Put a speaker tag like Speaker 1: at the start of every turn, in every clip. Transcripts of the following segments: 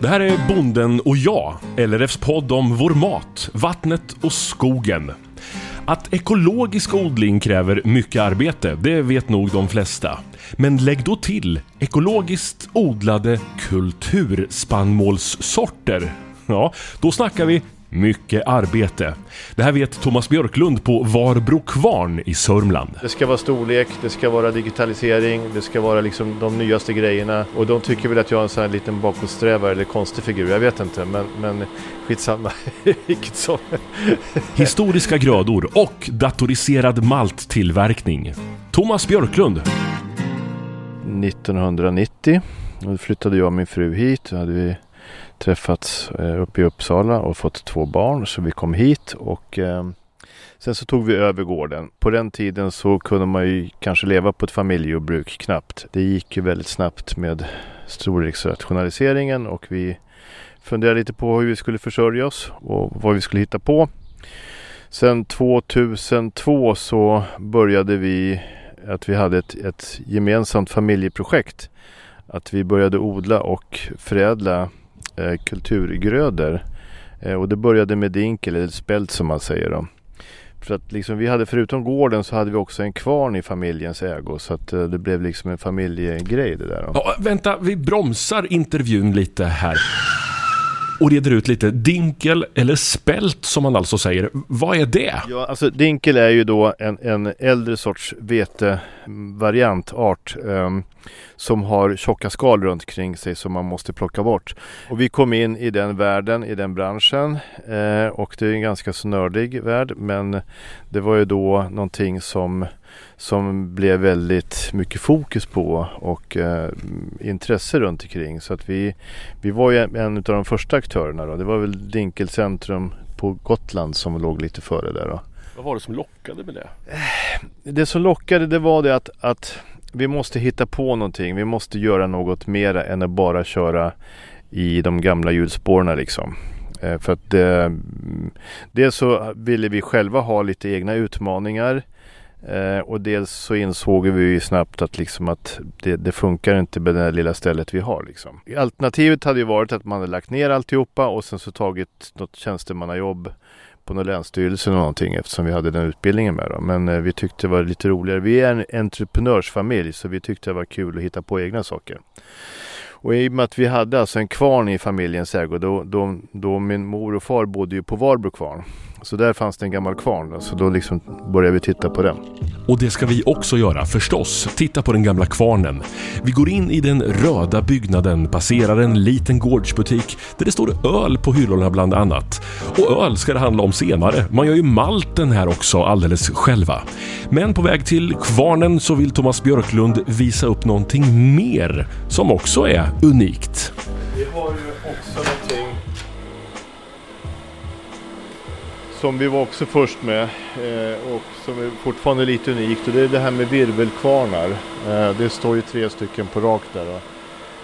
Speaker 1: Det här är Bonden och jag, LRFs podd om vår mat, vattnet och skogen. Att ekologisk odling kräver mycket arbete, det vet nog de flesta. Men lägg då till ekologiskt odlade kulturspannmålssorter. Ja, då snackar vi mycket arbete. Det här vet Thomas Björklund på Varbro kvarn i Sörmland.
Speaker 2: Det ska vara storlek, det ska vara digitalisering, det ska vara liksom de nyaste grejerna. Och de tycker väl att jag är en sån här liten bakåtsträvare eller konstig figur, jag vet inte. Men, men skitsamma, vilket som.
Speaker 1: Historiska grödor och datoriserad malttillverkning. Thomas Björklund.
Speaker 2: 1990 då flyttade jag och min fru hit. Då hade vi träffats eh, uppe i Uppsala och fått två barn så vi kom hit och eh, sen så tog vi över gården. På den tiden så kunde man ju kanske leva på ett familjejordbruk knappt. Det gick ju väldigt snabbt med storleksrationaliseringen och vi funderade lite på hur vi skulle försörja oss och vad vi skulle hitta på. Sen 2002 så började vi att vi hade ett, ett gemensamt familjeprojekt. Att vi började odla och förädla eh, kulturgrödor. Eh, och det började med dinkel eller spält som man säger då. För att liksom vi hade förutom gården så hade vi också en kvarn i familjens ägo. Så att eh, det blev liksom en familjegrej det där. Då.
Speaker 1: Ja, vänta, vi bromsar intervjun lite här. Och reder ut lite. Dinkel eller spält som man alltså säger. Vad är det?
Speaker 2: Ja, alltså dinkel är ju då en, en äldre sorts vetevariant, art. Um, som har tjocka skal runt kring sig som man måste plocka bort. Och vi kom in i den världen, i den branschen eh, och det är en ganska snördig värld men det var ju då någonting som som blev väldigt mycket fokus på och eh, intresse runt omkring. Så att vi, vi var ju en av de första aktörerna då. Det var väl Dinkelcentrum på Gotland som låg lite före där då.
Speaker 1: Vad var det som lockade med det?
Speaker 2: Det som lockade det var det att, att vi måste hitta på någonting. Vi måste göra något mera än att bara köra i de gamla hjulspåren liksom. Eh, för att eh, dels så ville vi själva ha lite egna utmaningar. Eh, och dels så insåg vi snabbt att, liksom att det, det, funkar inte med det här lilla stället vi har. Liksom. Alternativet hade ju varit att man hade lagt ner alltihopa och sen så tagit något tjänstemannajobb på någon länsstyrelse eller någonting eftersom vi hade den utbildningen med dem. Men eh, vi tyckte det var lite roligare. Vi är en entreprenörsfamilj så vi tyckte det var kul att hitta på egna saker. Och i och med att vi hade alltså en kvarn i familjens ägo då, då, då min mor och far bodde ju på Varbro kvarn. Så där fanns det en gammal kvarn, så då liksom började vi titta på den.
Speaker 1: Och det ska vi också göra förstås. Titta på den gamla kvarnen. Vi går in i den röda byggnaden, passerar en liten gårdsbutik där det står öl på hyllorna bland annat. Och öl ska det handla om senare. Man gör ju malten här också alldeles själva. Men på väg till kvarnen så vill Thomas Björklund visa upp någonting mer som också är unikt.
Speaker 2: Vi har ju som vi var också först med eh, och som är fortfarande lite unikt och det är det här med virvelkvarnar. Eh, det står ju tre stycken på rak där.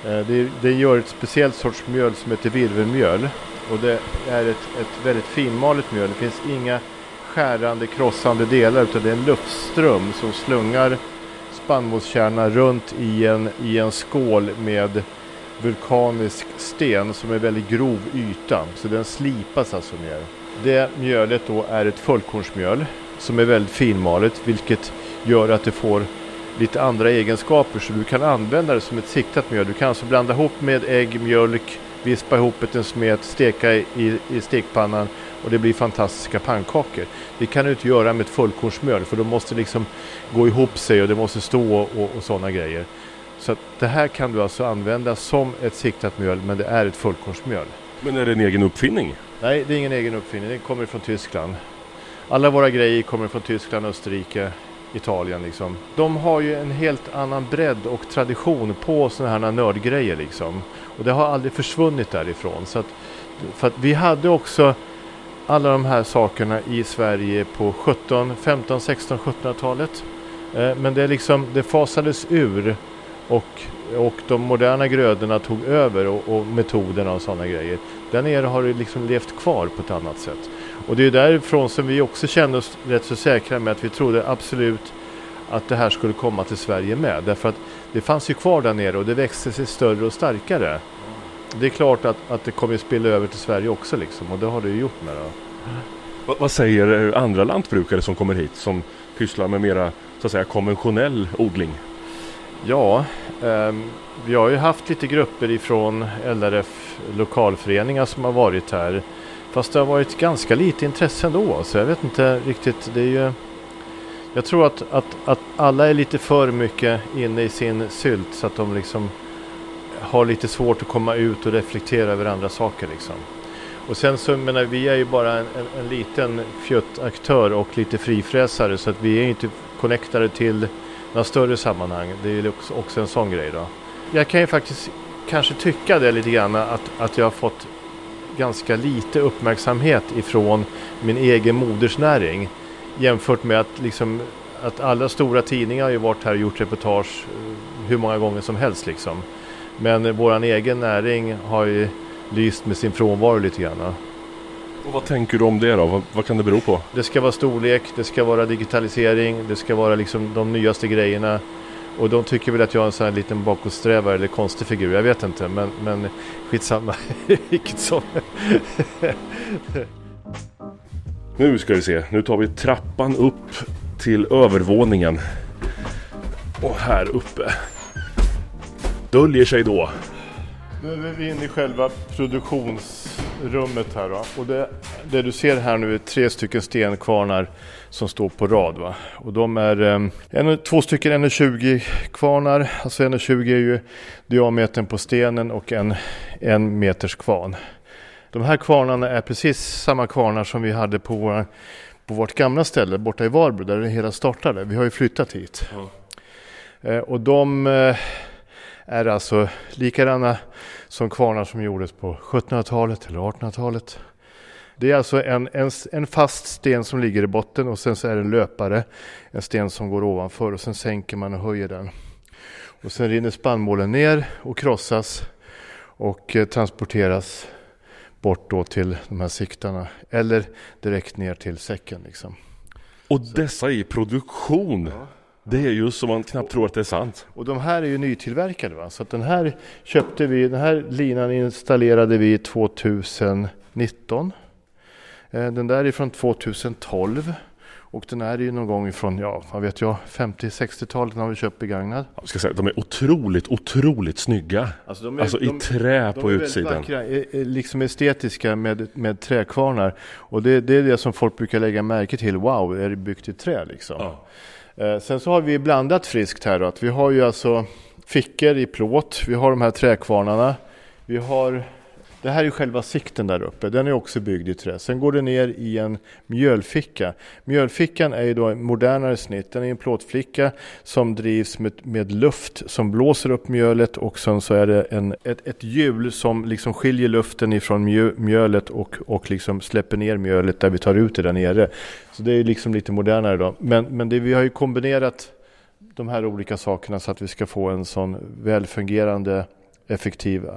Speaker 2: Eh, det, det, gör ett speciellt sorts mjöl som heter virvelmjöl och det är ett, ett väldigt finmalet mjöl. Det finns inga skärande, krossande delar utan det är en luftström som slungar spannmålskärna runt i en, i en skål med vulkanisk sten som är väldigt grov yta. Så den slipas alltså ner. Det mjölet då är ett fullkornsmjöl som är väldigt finmalet vilket gör att det får lite andra egenskaper så du kan använda det som ett siktat mjöl. Du kan alltså blanda ihop med ägg, mjölk, vispa ihop ett en smet, steka i, i stekpannan och det blir fantastiska pannkakor. Det kan du inte göra med ett fullkornsmjöl för då måste liksom gå ihop sig och det måste stå och, och sådana grejer. Så det här kan du alltså använda som ett siktat mjöl men det är ett fullkornsmjöl.
Speaker 1: Men är det en egen uppfinning?
Speaker 2: Nej, det är ingen egen uppfinning. Det kommer från Tyskland. Alla våra grejer kommer från Tyskland, Österrike, Italien liksom. De har ju en helt annan bredd och tradition på sådana här nördgrejer liksom. Och det har aldrig försvunnit därifrån. Så att, för att vi hade också alla de här sakerna i Sverige på 17, 15, 16, 1700-talet. Men det, liksom, det fasades ur och, och de moderna grödorna tog över och, och metoderna och sådana grejer. Där nere har det liksom levt kvar på ett annat sätt. Och det är därifrån som vi också kände oss rätt så säkra med att vi trodde absolut att det här skulle komma till Sverige med. Därför att det fanns ju kvar där nere och det växte sig större och starkare. det är klart att, att det kommer spilla över till Sverige också liksom och det har det ju gjort med det.
Speaker 1: Vad, vad säger eh, andra lantbrukare som kommer hit som pysslar med mera så att säga konventionell odling?
Speaker 2: Ja, eh, vi har ju haft lite grupper ifrån LRF lokalföreningar som har varit här. Fast det har varit ganska lite intresse ändå. Så jag vet inte riktigt. Det är ju, jag tror att, att, att alla är lite för mycket inne i sin sylt. Så att de liksom har lite svårt att komma ut och reflektera över andra saker. Liksom. Och sen så menar vi är ju bara en, en, en liten fjuttaktör och lite frifräsare. Så att vi är inte connectade till några större sammanhang. Det är också, också en sån grej då. Jag kan ju faktiskt kanske tycka det lite grann att, att jag har fått ganska lite uppmärksamhet ifrån min egen modersnäring jämfört med att, liksom, att alla stora tidningar har ju varit här och gjort reportage eh, hur många gånger som helst. Liksom. Men vår egen näring har ju lyst med sin frånvaro lite grann.
Speaker 1: Och vad tänker du om det då? Vad, vad, kan det bero på?
Speaker 2: Det ska vara storlek, det ska vara digitalisering, det ska vara liksom de nyaste grejerna. Och de tycker väl att jag är en sån här liten bakåtsträvare eller konstig figur. Jag vet inte, men, men skitsamma. Vilket som.
Speaker 1: nu ska vi se. Nu tar vi trappan upp till övervåningen. Och här uppe döljer sig då.
Speaker 2: Nu är vi inne i själva produktionsrummet här. Då. Och det, det du ser här nu är tre stycken stenkvarnar som står på rad. Va? Och de är eh, en, två stycken 1,20 kvarnar. Alltså 1,20 är ju diametern på stenen och en, en meters kvarn. De här kvarnarna är precis samma kvarnar som vi hade på, vår, på vårt gamla ställe borta i Varbro där det hela startade. Vi har ju flyttat hit. Mm. Eh, och de eh, är alltså likadana som kvarnar som gjordes på 1700-talet eller 1800-talet. Det är alltså en, en, en, fast sten som ligger i botten och sen så är det en löpare, en sten som går ovanför och sen sänker man och höjer den. Och sen rinner spannmålen ner och krossas och eh, transporteras bort då till de här siktarna eller direkt ner till säcken. Liksom.
Speaker 1: Och dessa i produktion? Ja. Det är ju så man knappt tror att det är sant.
Speaker 2: Och de här är ju nytillverkade. Va? Så den här köpte vi, den här linan installerade vi 2019. Eh, den där är från 2012. Och den här är ju någon gång ifrån, ja vad vet jag, 50-60-talet har vi köpt begagnad.
Speaker 1: Jag ska säga, de är otroligt, otroligt snygga. Alltså, är, alltså de, i trä på utsidan. De
Speaker 2: väldigt vackra, liksom estetiska med, med träkvarnar. Och det, det, är det som folk brukar lägga märke till. Wow, är det byggt i trä liksom? Ja. Eh, sen så har vi blandat friskt här då. Att vi har ju alltså fickor i plåt. Vi har de här träkvarnarna. Vi har det här är själva sikten där uppe. Den är också byggd i trä. Sen går det ner i en mjölficka. Mjölfickan är ju då en modernare snitt. Den är en plåtflicka som drivs med, med luft som blåser upp mjölet och sen så är det en, ett, ett hjul som liksom skiljer luften ifrån mjölet och, och liksom släpper ner mjölet där vi tar ut det där nere. Så det är liksom lite modernare då. Men, men det, vi har ju kombinerat de här olika sakerna så att vi ska få en sån välfungerande effektiv eh,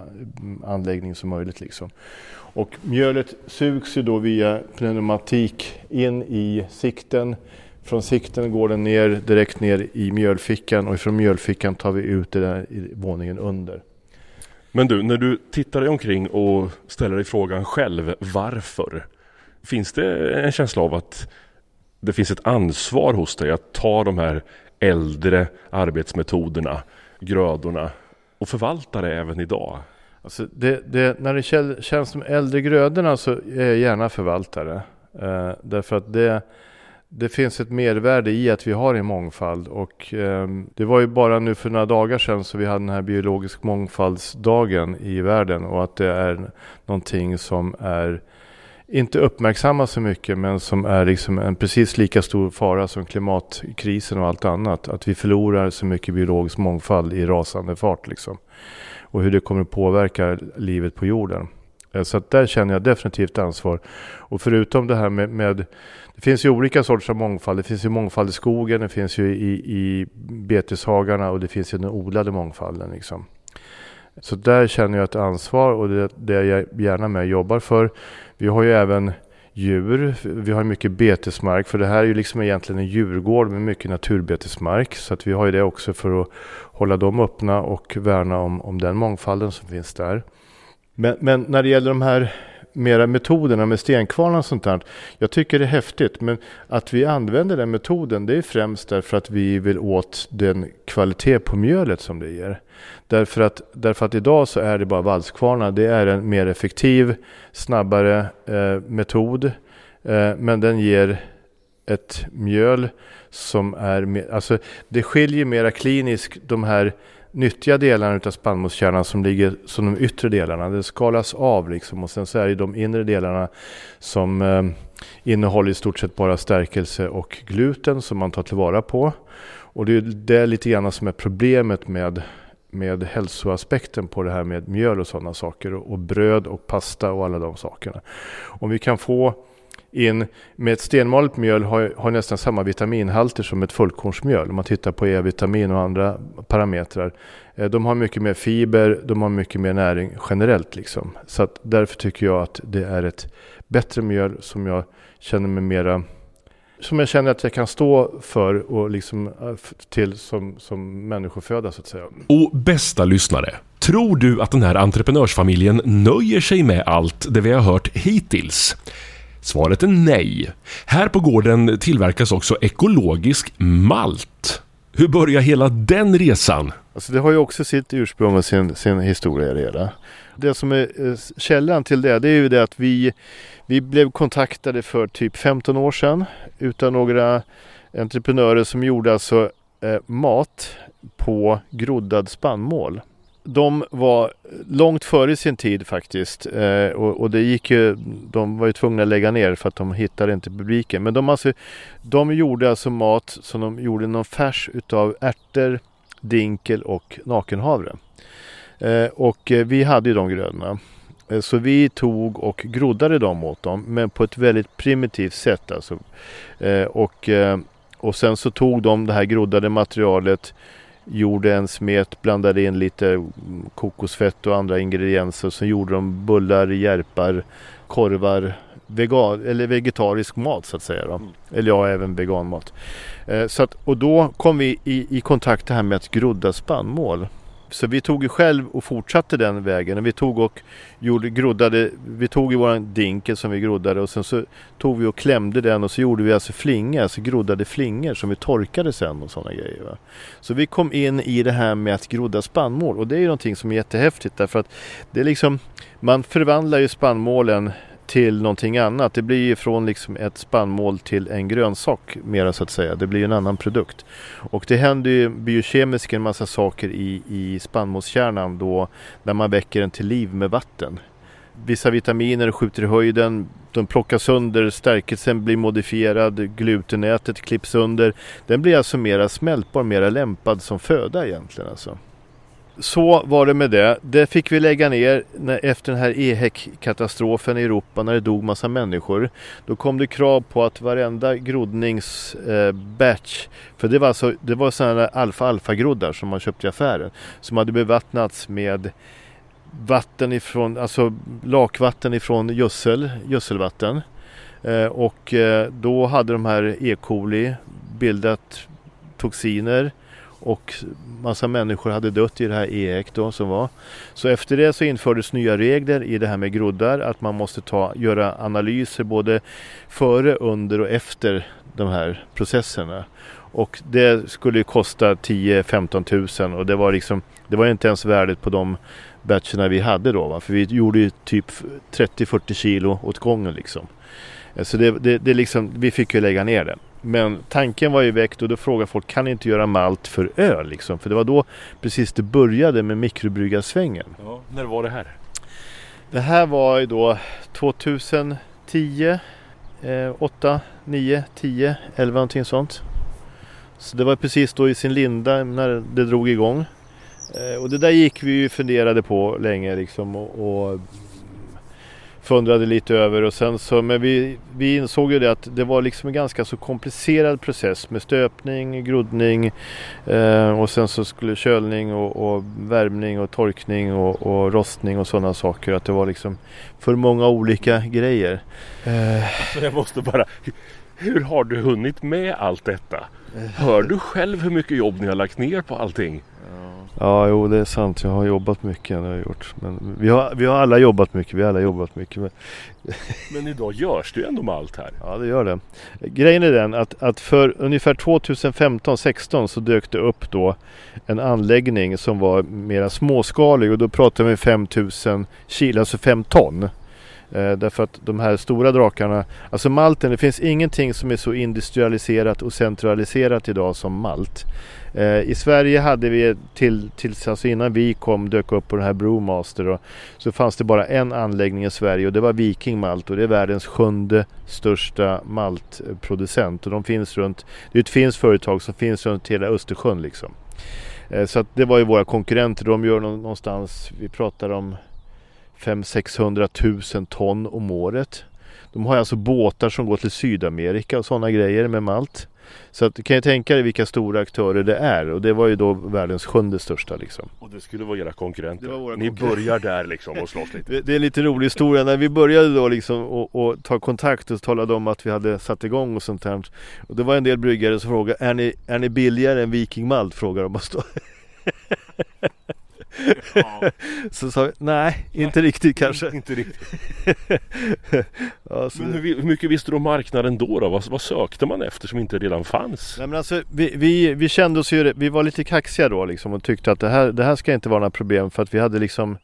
Speaker 2: anläggning som möjligt. Liksom. Och mjölet sugs ju då via pneumatik in i sikten. Från sikten går den ner direkt ner i mjölfickan och från mjölfickan tar vi ut det där i våningen under.
Speaker 1: Men du, när du tittar dig omkring och ställer dig frågan själv varför? Finns det en känsla av att det finns ett ansvar hos dig att ta de här äldre arbetsmetoderna, grödorna och förvalta det även idag?
Speaker 2: Alltså det, det, när det känns som äldre grödorna så är jag gärna förvaltare. Eh, därför att det, det finns ett mervärde i att vi har en mångfald. Och eh, det var ju bara nu för några dagar sedan så vi hade den här biologisk mångfaldsdagen i världen. Och att det är någonting som är inte uppmärksammas så mycket men som är liksom en precis lika stor fara som klimatkrisen och allt annat. Att vi förlorar så mycket biologisk mångfald i rasande fart liksom. Och hur det kommer att påverka livet på jorden. Eh, så att där känner jag definitivt ansvar. Och förutom det här med, med det finns ju olika sorters mångfald. Det finns ju mångfald i skogen, det finns ju i, i beteshagarna och det finns ju den odlade mångfalden. Liksom. Så där känner jag ett ansvar och det, det jag gärna med jobbar för. Vi har ju även djur. Vi har mycket betesmark för det här är ju liksom egentligen en djurgård med mycket naturbetesmark. Så att vi har ju det också för att hålla dem öppna och värna om, om den mångfalden som finns där. Men, men när det gäller de här mera metoderna med stenkvarnar och sånt där. Jag tycker det är häftigt men att vi använder den metoden det är främst därför att vi vill åt den kvalitet på mjölet som det ger. Därför att, därför att idag så är det bara valskvarnar. Det är en mer effektiv, snabbare eh, metod. Eh, men den ger ett mjöl som är mer, alltså det skiljer mera kliniskt de här nyttiga delarna av spannmålskärnan som ligger som de yttre delarna. Det skalas av liksom och sen så är det de inre delarna som eh, innehåller i stort sett bara stärkelse och gluten som man tar tillvara på. Och det är det lite grann som är problemet med med hälsoaspekten på det här med mjöl och sådana saker och, och bröd och pasta och alla de sakerna. Om vi kan få in med ett stenmalet mjöl har, har nästan samma vitaminhalter som ett fullkornsmjöl. Om man tittar på E-vitamin och andra parametrar. Eh, de har mycket mer fiber, de har mycket mer näring generellt. Liksom. Så att därför tycker jag att det är ett bättre mjöl som jag känner mig mera som jag känner att jag kan stå för och liksom eh, till som, som människoföda så att säga.
Speaker 1: Och bästa lyssnare, tror du att den här entreprenörsfamiljen nöjer sig med allt det vi har hört hittills? Svaret är nej. Här på gården tillverkas också ekologisk malt. Hur börjar hela den resan?
Speaker 2: Alltså det har ju också sitt ursprung och sin, sin historia i det Det som är eh, källan till det, det är ju det att vi, vi blev kontaktade för typ 15 år sedan utan några entreprenörer som gjorde alltså eh, mat på groddad spannmål de var långt före sin tid faktiskt. Eh, och, och, det gick ju, de var ju tvungna att lägga ner för att de hittade inte publiken. Men de, alltså, de gjorde alltså mat som de gjorde någon färs utav ärtor, dinkel och nakenhavre. Eh, och eh, vi hade ju de grödorna. Eh, så vi tog och groddade dem åt dem men på ett väldigt primitivt sätt. Alltså. Eh, och, eh, och sen så tog de det här groddade materialet gjorde en smet, blandade in lite kokosfett och andra ingredienser. Så gjorde de bullar, järpar, korvar, vegan, eller vegetarisk mat så att säga. Då. Mm. Eller ja, även veganmat. Eh, så att, och då kom vi i, i kontakt det här med att grodda spannmål. Så vi tog ju själv och fortsatte den vägen. Vi tog och gjorde, groddade, vi tog ju våran dinkel som vi groddade och sen så tog vi och klämde den och så gjorde vi alltså flingor, alltså groddade flingor som vi torkade sen och sådana grejer. Va? Så vi kom in i det här med att grodda spannmål och det är ju någonting som är jättehäftigt därför att det är liksom, man förvandlar ju spannmålen till någonting annat. Det blir ju från liksom ett spannmål till en grönsak mera så att säga. Det blir en annan produkt. Och det händer ju biokemiskt en massa saker i, i spannmålskärnan då när man väcker den till liv med vatten. Vissa vitaminer skjuter i höjden, de plockas sönder, stärkelsen blir modifierad, glutennätet klipps under. Den blir alltså mera smältbar, mera lämpad som föda egentligen. Alltså så var det med det. Det fick vi lägga ner när, efter den här EHEC-katastrofen i Europa när det dog massa människor. Då kom det krav på att varenda groddningsbatch, eh, för det var, alltså, det var sådana alfa-alfa-groddar som man köpte i affären, som hade bevattnats med vatten ifrån, alltså lakvatten ifrån gödsel, gödselvatten. Eh, och eh, då hade de här E. coli bildat toxiner och massa människor hade dött i det här EEC då som var. Så efter det så infördes nya regler i det här med groddar att man måste ta, göra analyser både före, under och efter de här processerna. Och det skulle kosta 10-15 tusen och det var liksom det var inte ens värdet på de batcherna vi hade då. Va? För vi gjorde ju typ 30-40 kilo åt gången liksom. Eh, så det, det, det liksom, vi fick ju lägga ner det. Men tanken var ju väckt och då frågade folk kan ni inte göra malt för öl liksom? För det var då precis det började med mikrobryggarsvängen.
Speaker 1: Ja, när var det här?
Speaker 2: Det här var ju då 2010, eh, 8, 9, 10, 11 någonting sånt. Så det var precis då i sin linda när det drog igång. Eh, och det där gick vi ju funderade på länge liksom och, och fundrade lite över och sen så, men vi, vi insåg ju det att det var liksom en ganska så komplicerad process med stöpning, groddning eh, och sen så skulle kölning och, och värmning och torkning och, och rostning och sådana saker. Att det var liksom för många olika grejer.
Speaker 1: Eh. Jag måste bara, hur har du hunnit med allt detta? Hör du själv hur mycket jobb ni har lagt ner på allting?
Speaker 2: Ja, jo det är sant. Jag har jobbat mycket. Det har gjort. Men vi, har, vi har alla jobbat mycket. Vi har alla jobbat mycket. Men,
Speaker 1: men idag görs det ju ändå malt här.
Speaker 2: Ja, det gör det. Grejen är den att, att för ungefär 2015-16 så dök det upp då en anläggning som var mera småskalig och då pratar vi 5000 kilo, alltså 5 ton. Eh, därför att de här stora drakarna, alltså malten, det finns ingenting som är så industrialiserat och centraliserat idag som malt. Eh, I Sverige hade vi till, tills alltså innan vi kom dök upp på den här Brewmaster då, så fanns det bara en anläggning i Sverige och det var Viking Malt och det är världens sjunde största maltproducent och de finns runt, det är ett finskt företag som finns runt hela Östersjön liksom. Eh, så att det var ju våra konkurrenter, de gör någonstans, vi pratar om 500-600 000 ton om året. De har alltså båtar som går till Sydamerika och sådana grejer med malt. Så att, kan ju tänka dig vilka stora aktörer det är och det var ju då världens sjunde största liksom.
Speaker 1: Och det skulle vara era konkurrenter.
Speaker 2: Våra
Speaker 1: Ni börjar där liksom och slåss lite.
Speaker 2: Det, det är en lite rolig historia. När vi började då liksom och, och ta kontakt och talade om att vi hade satt igång och sånt här. Och det var en del bryggare som frågade, är ni, är ni billigare än Viking Malt? Frågar de oss då. så sa vi, nej, inte riktigt kanske.
Speaker 1: inte riktigt. ja, men hur, hur, mycket visste du om marknaden då? då? Vad, vad, sökte man efter som inte redan fanns?
Speaker 2: Nej, men alltså, vi, vi, vi kände oss ju, vi var lite kaxiga då liksom och tyckte att det här, det här ska inte vara några problem för att vi hade liksom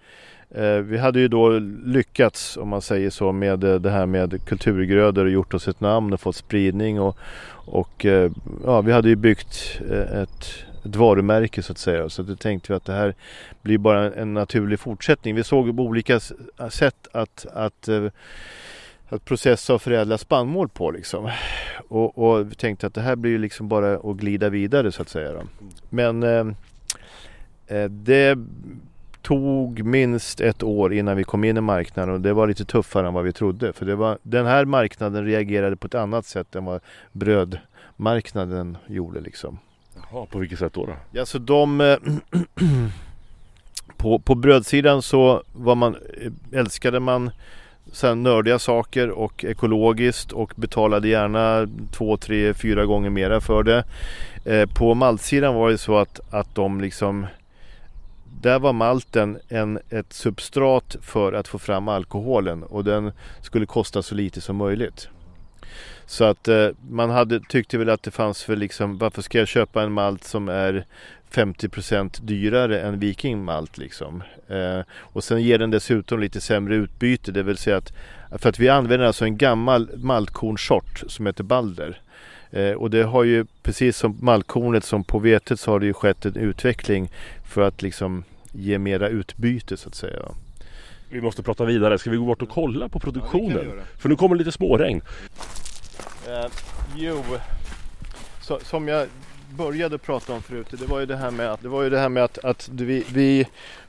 Speaker 2: eh, vi hade ju då lyckats, om man säger så, med eh, det här med kulturgrödor och gjort oss ett namn och fått spridning och, och eh, ja, vi hade ju byggt ett ett varumärke så att säga. Så då tänkte vi att det här blir bara en naturlig fortsättning. Vi såg på olika sätt att, att, eh, att processa och förädla spannmål på liksom. Och, och vi tänkte att det här blir ju liksom bara att glida vidare så att säga. Då. Men eh, eh, det tog minst ett år innan vi kom in i marknaden och det var lite tuffare än vad vi trodde. För det var, den här marknaden reagerade på ett annat sätt än vad brödmarknaden gjorde liksom.
Speaker 1: Jaha, på vilket sätt då? då?
Speaker 2: Ja, så de... Eh, på, på brödsidan så var man, eh, älskade man sen nördiga saker och ekologiskt och betalade gärna två, tre, fyra gånger mera för det. Eh, på maltsidan var det så att, att de liksom där var malten en, ett substrat för att få fram alkoholen och den skulle kosta så lite som möjligt. Så att eh, man hade, tyckte väl att det fanns för liksom, varför ska jag köpa en malt som är 50% dyrare än Viking malt liksom. Eh, och sen ger den dessutom lite sämre utbyte, det vill säga att för att vi använder alltså en gammal maltkornsort som heter Balder. Eh, och det har ju precis som maltkornet som på vetet så har det ju skett en utveckling för att liksom ge mera utbyte så att säga.
Speaker 1: Vi måste prata vidare. Ska vi gå bort och kolla på produktionen? Ja, För nu kommer lite småregn.
Speaker 2: Eh, jo, så, som jag började prata om förut, det var ju det här med att, det var ju det här med att, att vi, vi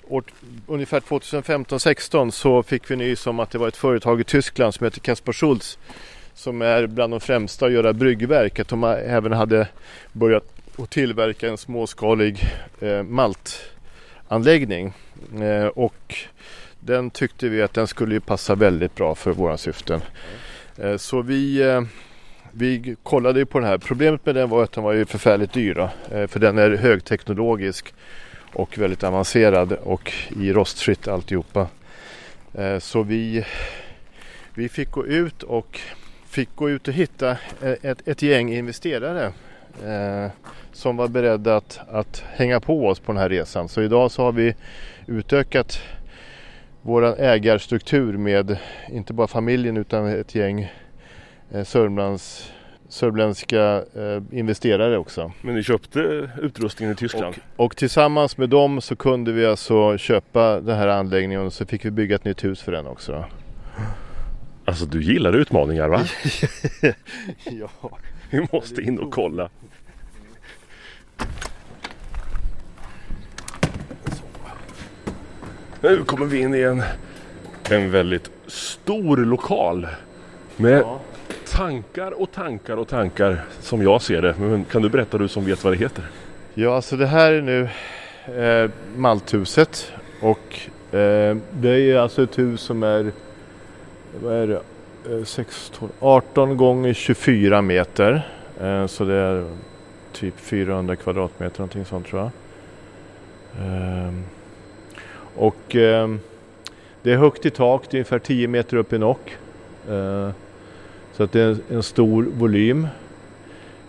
Speaker 2: år, ungefär 2015-16 så fick vi nys om att det var ett företag i Tyskland som heter Kaspar Schultz som är bland de främsta att göra bryggverk. Att de även hade börjat att tillverka en småskalig eh, maltanläggning. Eh, och den tyckte vi att den skulle passa väldigt bra för våra syften. Eh, så vi eh, vi kollade ju på den här. Problemet med den var att den var ju förfärligt dyr. Då, eh, för den är högteknologisk och väldigt avancerad och i rostfritt alltihopa. Eh, så vi, vi fick gå ut och fick gå ut och hitta eh, ett, ett gäng investerare eh, som var beredda att, att hänga på oss på den här resan. Så idag så har vi utökat vår ägarstruktur med inte bara familjen utan ett gäng Sörmlands sörmländska eh, investerare också.
Speaker 1: Men ni köpte utrustningen i Tyskland?
Speaker 2: Och, och, tillsammans med dem så kunde vi alltså köpa den här anläggningen och så fick vi bygga ett nytt hus för den också.
Speaker 1: Alltså du gillar utmaningar va?
Speaker 2: ja.
Speaker 1: Vi måste in och kolla. Nu kommer vi in i en, en väldigt stor lokal. Med ja tankar och tankar och tankar som jag ser det. Men kan du berätta du som vet vad det heter?
Speaker 2: Ja, alltså det här är nu eh, Malthuset och eh, det är alltså ett hus som är vad är det? Eh, 16, 18 gånger 24 meter. Eh, så det är typ 400 kvadratmeter någonting sånt tror jag. Ehm, och ehm, det är högt i tak, det är ungefär 10 meter upp i nock. Eh, så att det är en stor volym.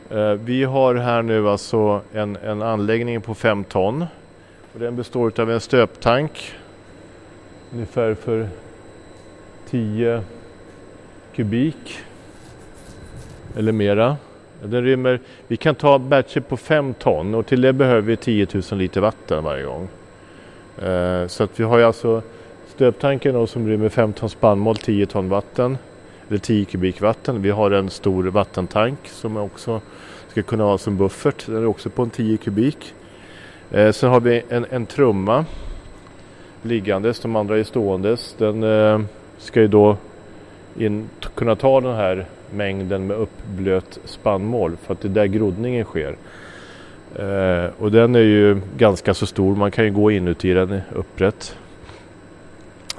Speaker 2: Eh, vi har här nu alltså en, en anläggning på 5 ton. Och den består av en stöptank ungefär för 10 kubik eller mera. Den rymmer, vi kan ta batcher på 5 ton och till det behöver vi 10 000 liter vatten varje gång. Eh, så att vi har ju alltså stöptanken som rymmer 5 ton spannmål, 10 ton vatten eller 10 kubik vatten. Vi har en stor vattentank som också ska kunna ha som buffert. Den är också på en 10 kubik. Eh, sen har vi en, en trumma liggandes, de andra är ståendes. Den eh, ska ju då in, kunna ta den här mängden med uppblöt spannmål för att det är där groddningen sker. Eh, och den är ju ganska så stor, man kan ju gå inuti den upprätt.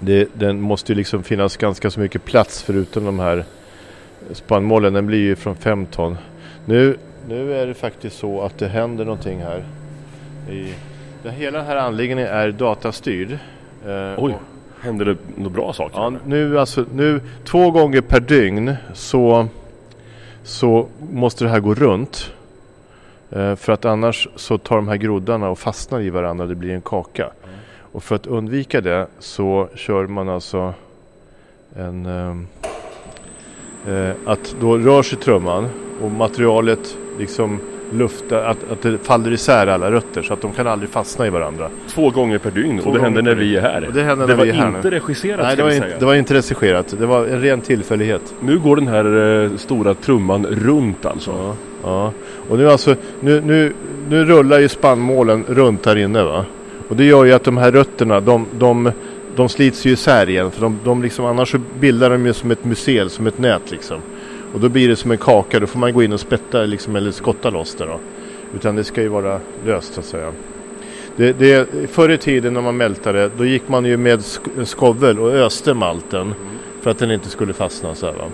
Speaker 2: Det, den måste ju liksom finnas ganska så mycket plats förutom de här spannmålen, den blir ju från 5 ton. Nu, nu är det faktiskt så att det händer någonting här. I, det, hela den här anläggningen är datastyrd.
Speaker 1: Eh, Oj! Händer det några bra saker?
Speaker 2: Ja, nu, alltså, nu två gånger per dygn så, så måste det här gå runt. Eh, för att annars så tar de här groddarna och fastnar i varandra och det blir en kaka. Och för att undvika det så kör man alltså en... Eh, eh att då rör sig trumman och materialet liksom lufta, att, att det faller isär alla rötter så att de kan aldrig fastna i varandra.
Speaker 1: Två gånger per dygn Två och det händer när vi är här.
Speaker 2: det händer
Speaker 1: det
Speaker 2: när vi är
Speaker 1: här inte nu. regisserat
Speaker 2: Nej, det var, in, det var inte regisserat. Det var en ren tillfällighet.
Speaker 1: Nu går den här eh, stora trumman runt alltså.
Speaker 2: Ja, ja. och nu alltså, nu, nu, nu rullar ju spannmålen runt här inne va. Och det gör ju att de här rötterna, de, de, de slits ju isär igen. För de, de liksom, annars så bildar de ju som ett museum, som ett nät liksom. Och då blir det som en kaka, då får man gå in och spätta liksom, eller skotta loss det då. Utan det ska ju vara löst så att säga. Det, det, förr i tiden när man mältade, då gick man ju med skovel och öste malten. Mm. För att den inte skulle fastna så här va.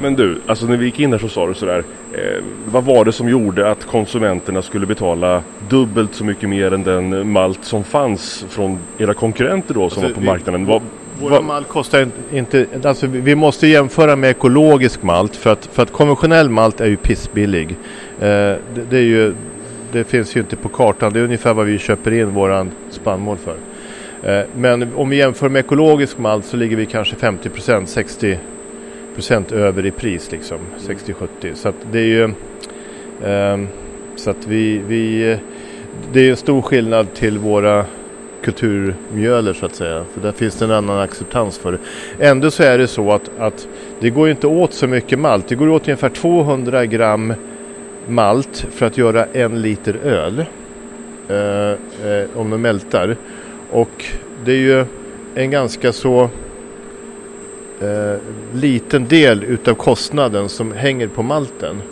Speaker 1: Men du, alltså när vi gick in där så sa du sådär. Eh, vad var det som gjorde att konsumenterna skulle betala dubbelt så mycket mer än den malt som fanns från era konkurrenter då som alltså, var på vi, marknaden? Vad,
Speaker 2: vår malt kostar inte, alltså vi måste jämföra med ekologisk malt för att, för att konventionell malt är ju pissbillig. Eh, det, det, är ju, det finns ju inte på kartan, det är ungefär vad vi köper in våran spannmål för. Eh, men om vi jämför med ekologisk malt så ligger vi kanske 50% 60% Procent över i pris liksom, 60-70. Så att det är ju eh, så att vi, vi det är en stor skillnad till våra kulturmjöler så att säga. För där finns det en annan acceptans för det. Ändå så är det så att, att det går inte åt så mycket malt. Det går åt ungefär 200 gram malt för att göra en liter öl. Eh, eh, om de mältar. Och det är ju en ganska så eh, liten del utav kostnaden som hänger på malten.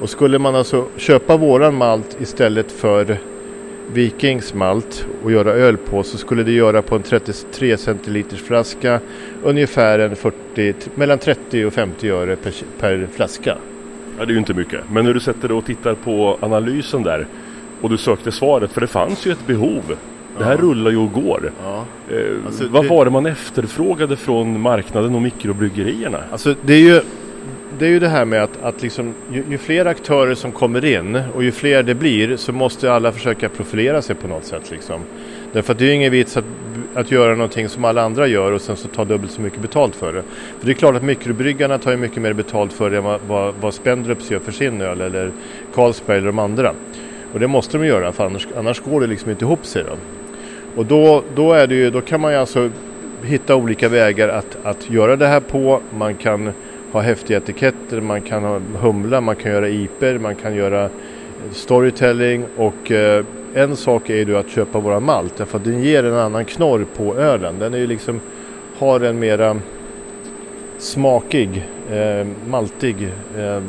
Speaker 2: Och skulle man alltså köpa våran malt istället för Vikings malt och göra öl på så skulle det göra på en 33 centiliters flaska ungefär en 40, mellan 30 och 50 öre per, per flaska.
Speaker 1: Ja, det är ju inte mycket. Men när du sätter dig och tittar på analysen där och du sökte svaret, för det fanns ju ett behov. Det här rullar ju och går. Eh, alltså, vad det... var det man efterfrågade från marknaden och mikrobryggerierna?
Speaker 2: Alltså det är ju det är ju det här med att, att liksom, ju, ju, fler aktörer som kommer in och ju fler det blir så måste alla försöka profilera sig på något sätt. Liksom. Därför att det är ju ingen vits att, att göra någonting som alla andra gör och sen så ta dubbelt så mycket betalt för det. För det är klart att mikrobryggarna tar ju mycket mer betalt för det än vad, vad, vad Spendrups gör för sin öl eller Carlsberg eller de andra. Och det måste de göra för annars, annars går det liksom inte ihop sig. Då. Och då, då, är det ju, då kan man ju alltså hitta olika vägar att, att göra det här på. Man kan ha häftiga etiketter, man kan ha humla, man kan göra iper, man kan göra storytelling och eh, en sak är ju att köpa våra malt därför att den ger en annan knorr på ölen. Den är ju liksom, har en mera smakig, eh, maltig eh,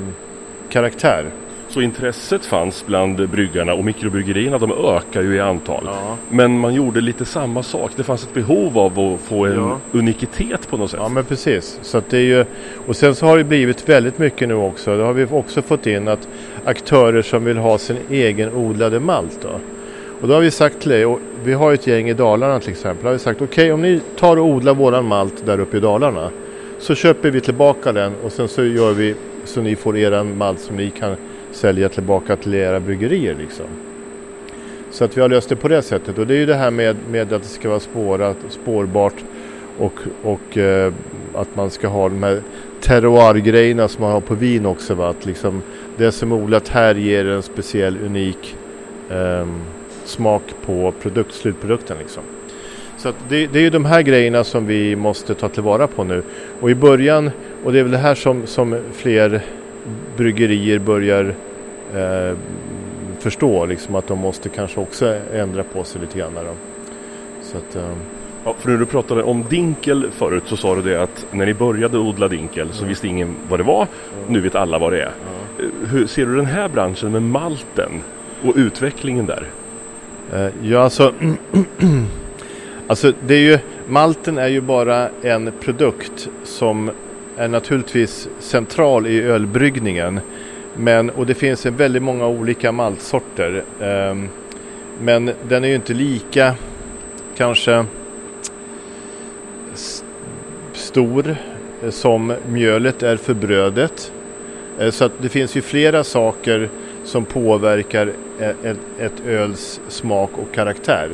Speaker 2: karaktär.
Speaker 1: Så intresset fanns bland bryggarna och mikrobryggerierna de ökar ju i antal. Ja. Men man gjorde lite samma sak. Det fanns ett behov av att få en ja. unikitet på något sätt.
Speaker 2: Ja men precis. Så det är ju, och sen så har det blivit väldigt mycket nu också. Då har vi också fått in att aktörer som vill ha sin egen odlade malt. Då. Och då har vi sagt till dig, och vi har ett gäng i Dalarna till exempel, har vi sagt okej okay, om ni tar och odlar våran malt där uppe i Dalarna så köper vi tillbaka den och sen så gör vi så ni får eran malt som ni kan sälja tillbaka till era bryggerier liksom. Så att vi har löst det på det sättet och det är ju det här med, med att det ska vara spårat, spårbart och, och eh, att man ska ha de här terroirgrejerna som man har på vin också. Va? Att liksom, det som är odlat här ger en speciell unik eh, smak på produkt, slutprodukten. Liksom. Så det, det, är ju de här grejerna som vi måste ta tillvara på nu. Och i början, och det är väl det här som, som fler bryggerier börjar eh, förstå, liksom, att de måste kanske också ändra på sig lite grann. Då. Så att, eh,
Speaker 1: Ja, för när du pratade om dinkel förut så sa du det att när ni började odla dinkel så visste ingen vad det var. Nu vet alla vad det är. Hur ser du den här branschen med malten och utvecklingen där?
Speaker 2: Eh, ja, alltså, alltså det är ju, malten är ju bara en produkt som är naturligtvis central i ölbryggningen. Men, och det finns väldigt många olika maltsorter. Um, men den är ju inte lika kanske stor som mjölet är för brödet. Eh, så att det finns ju flera saker som påverkar ett, ett öls smak och karaktär.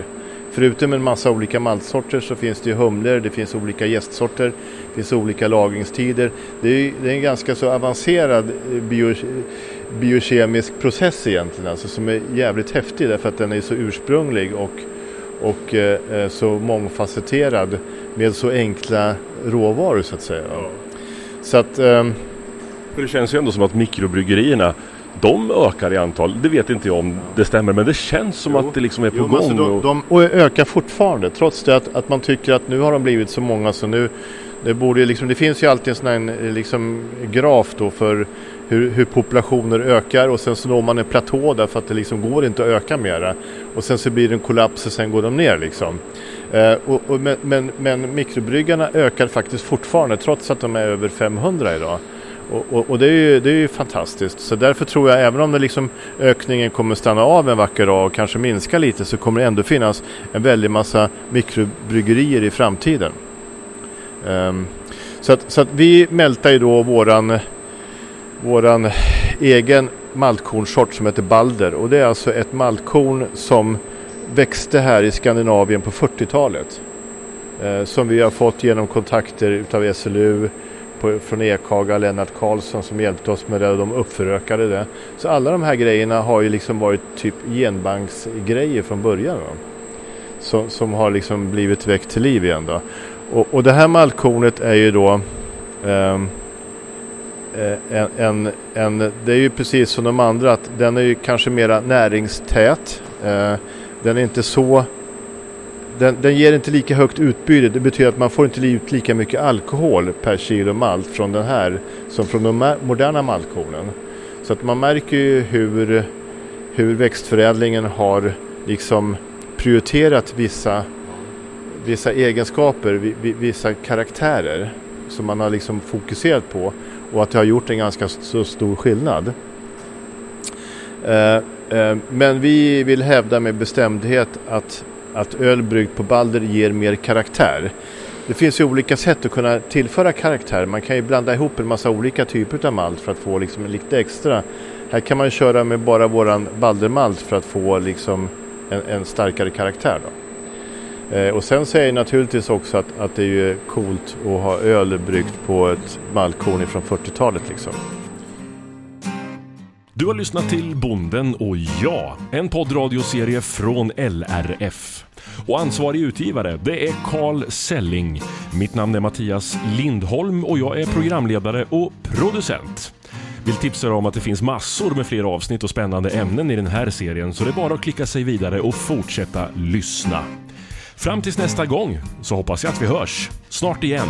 Speaker 2: Förutom en massa olika maltsorter så finns det ju humlor, det finns olika gästsorter, det finns olika lagringstider. Det är, det är en ganska så avancerad eh, bio, biokemisk process egentligen, alltså som är jävligt häftig därför att den är så ursprunglig och, och eh, så mångfacetterad med så enkla råvaror så att säga. Ja. Så att... Eh,
Speaker 1: det känns ju ändå som att mikrobryggerierna de ökar i antal. Det vet inte jag om det stämmer men det känns som jo. att det liksom är på jo, alltså, gång.
Speaker 2: Alltså de, de, och ökar fortfarande trots det att, att man tycker att nu har de blivit så många så nu det, borde liksom, det finns ju alltid en sån här liksom, graf då för hur, hur, populationer ökar och sen så når man en platå därför att det liksom går inte att öka mera. Och sen så blir det en kollaps och sen går de ner liksom. Eh, och, och, men, men, men mikrobryggarna ökar faktiskt fortfarande trots att de är över 500 idag. Och, och, och, det, är ju, det är ju fantastiskt. Så därför tror jag även om det liksom ökningen kommer stanna av en vacker dag och kanske minska lite så kommer det ändå finnas en väldig massa mikrobryggerier i framtiden. Um, så, att, så att vi mältar ju då våran, våran egen maltkornsort som heter Balder och det är alltså ett maltkorn som växte här i Skandinavien på 40-talet. Eh, som vi har fått genom kontakter utav SLU på, från Ekhaga, Lennart Karlsson som hjälpte oss med det och de uppförökade det. Så alla de här grejerna har ju liksom varit typ genbanksgrejer från början. Då. Som, som har liksom blivit väckt till liv igen då. Och, och det här maltkornet är ju då ehm, eh, en, en, en, det är ju precis som de andra att den är ju kanske mera näringstät. Eh, den är inte så den, den, ger inte lika högt utbyte. Det betyder att man får inte ut lika mycket alkohol per kilo malt från den här som från de moderna maltkornen. Så att man märker ju hur, hur växtförädlingen har liksom prioriterat vissa, vissa egenskaper, vissa karaktärer som man har liksom fokuserat på och att det har gjort en ganska så stor skillnad. Eh, eh, men vi vill hävda med bestämdhet att att öl bryggt på Balder ger mer karaktär. Det finns ju olika sätt att kunna tillföra karaktär. Man kan ju blanda ihop en massa olika typer av malt för att få liksom lite extra. Här kan man köra med bara våran Baldermalt för att få liksom en, en starkare karaktär. Då. Eh, och sen säger jag naturligtvis också att, att det är ju coolt att ha öl bryggt på ett maltkorn från 40-talet. Liksom.
Speaker 1: Du har lyssnat till Bonden och jag, en poddradioserie från LRF. Och ansvarig utgivare, det är Carl Selling. Mitt namn är Mattias Lindholm och jag är programledare och producent. Vill tipsa om att det finns massor med fler avsnitt och spännande ämnen i den här serien så det är bara att klicka sig vidare och fortsätta lyssna. Fram tills nästa gång så hoppas jag att vi hörs snart igen.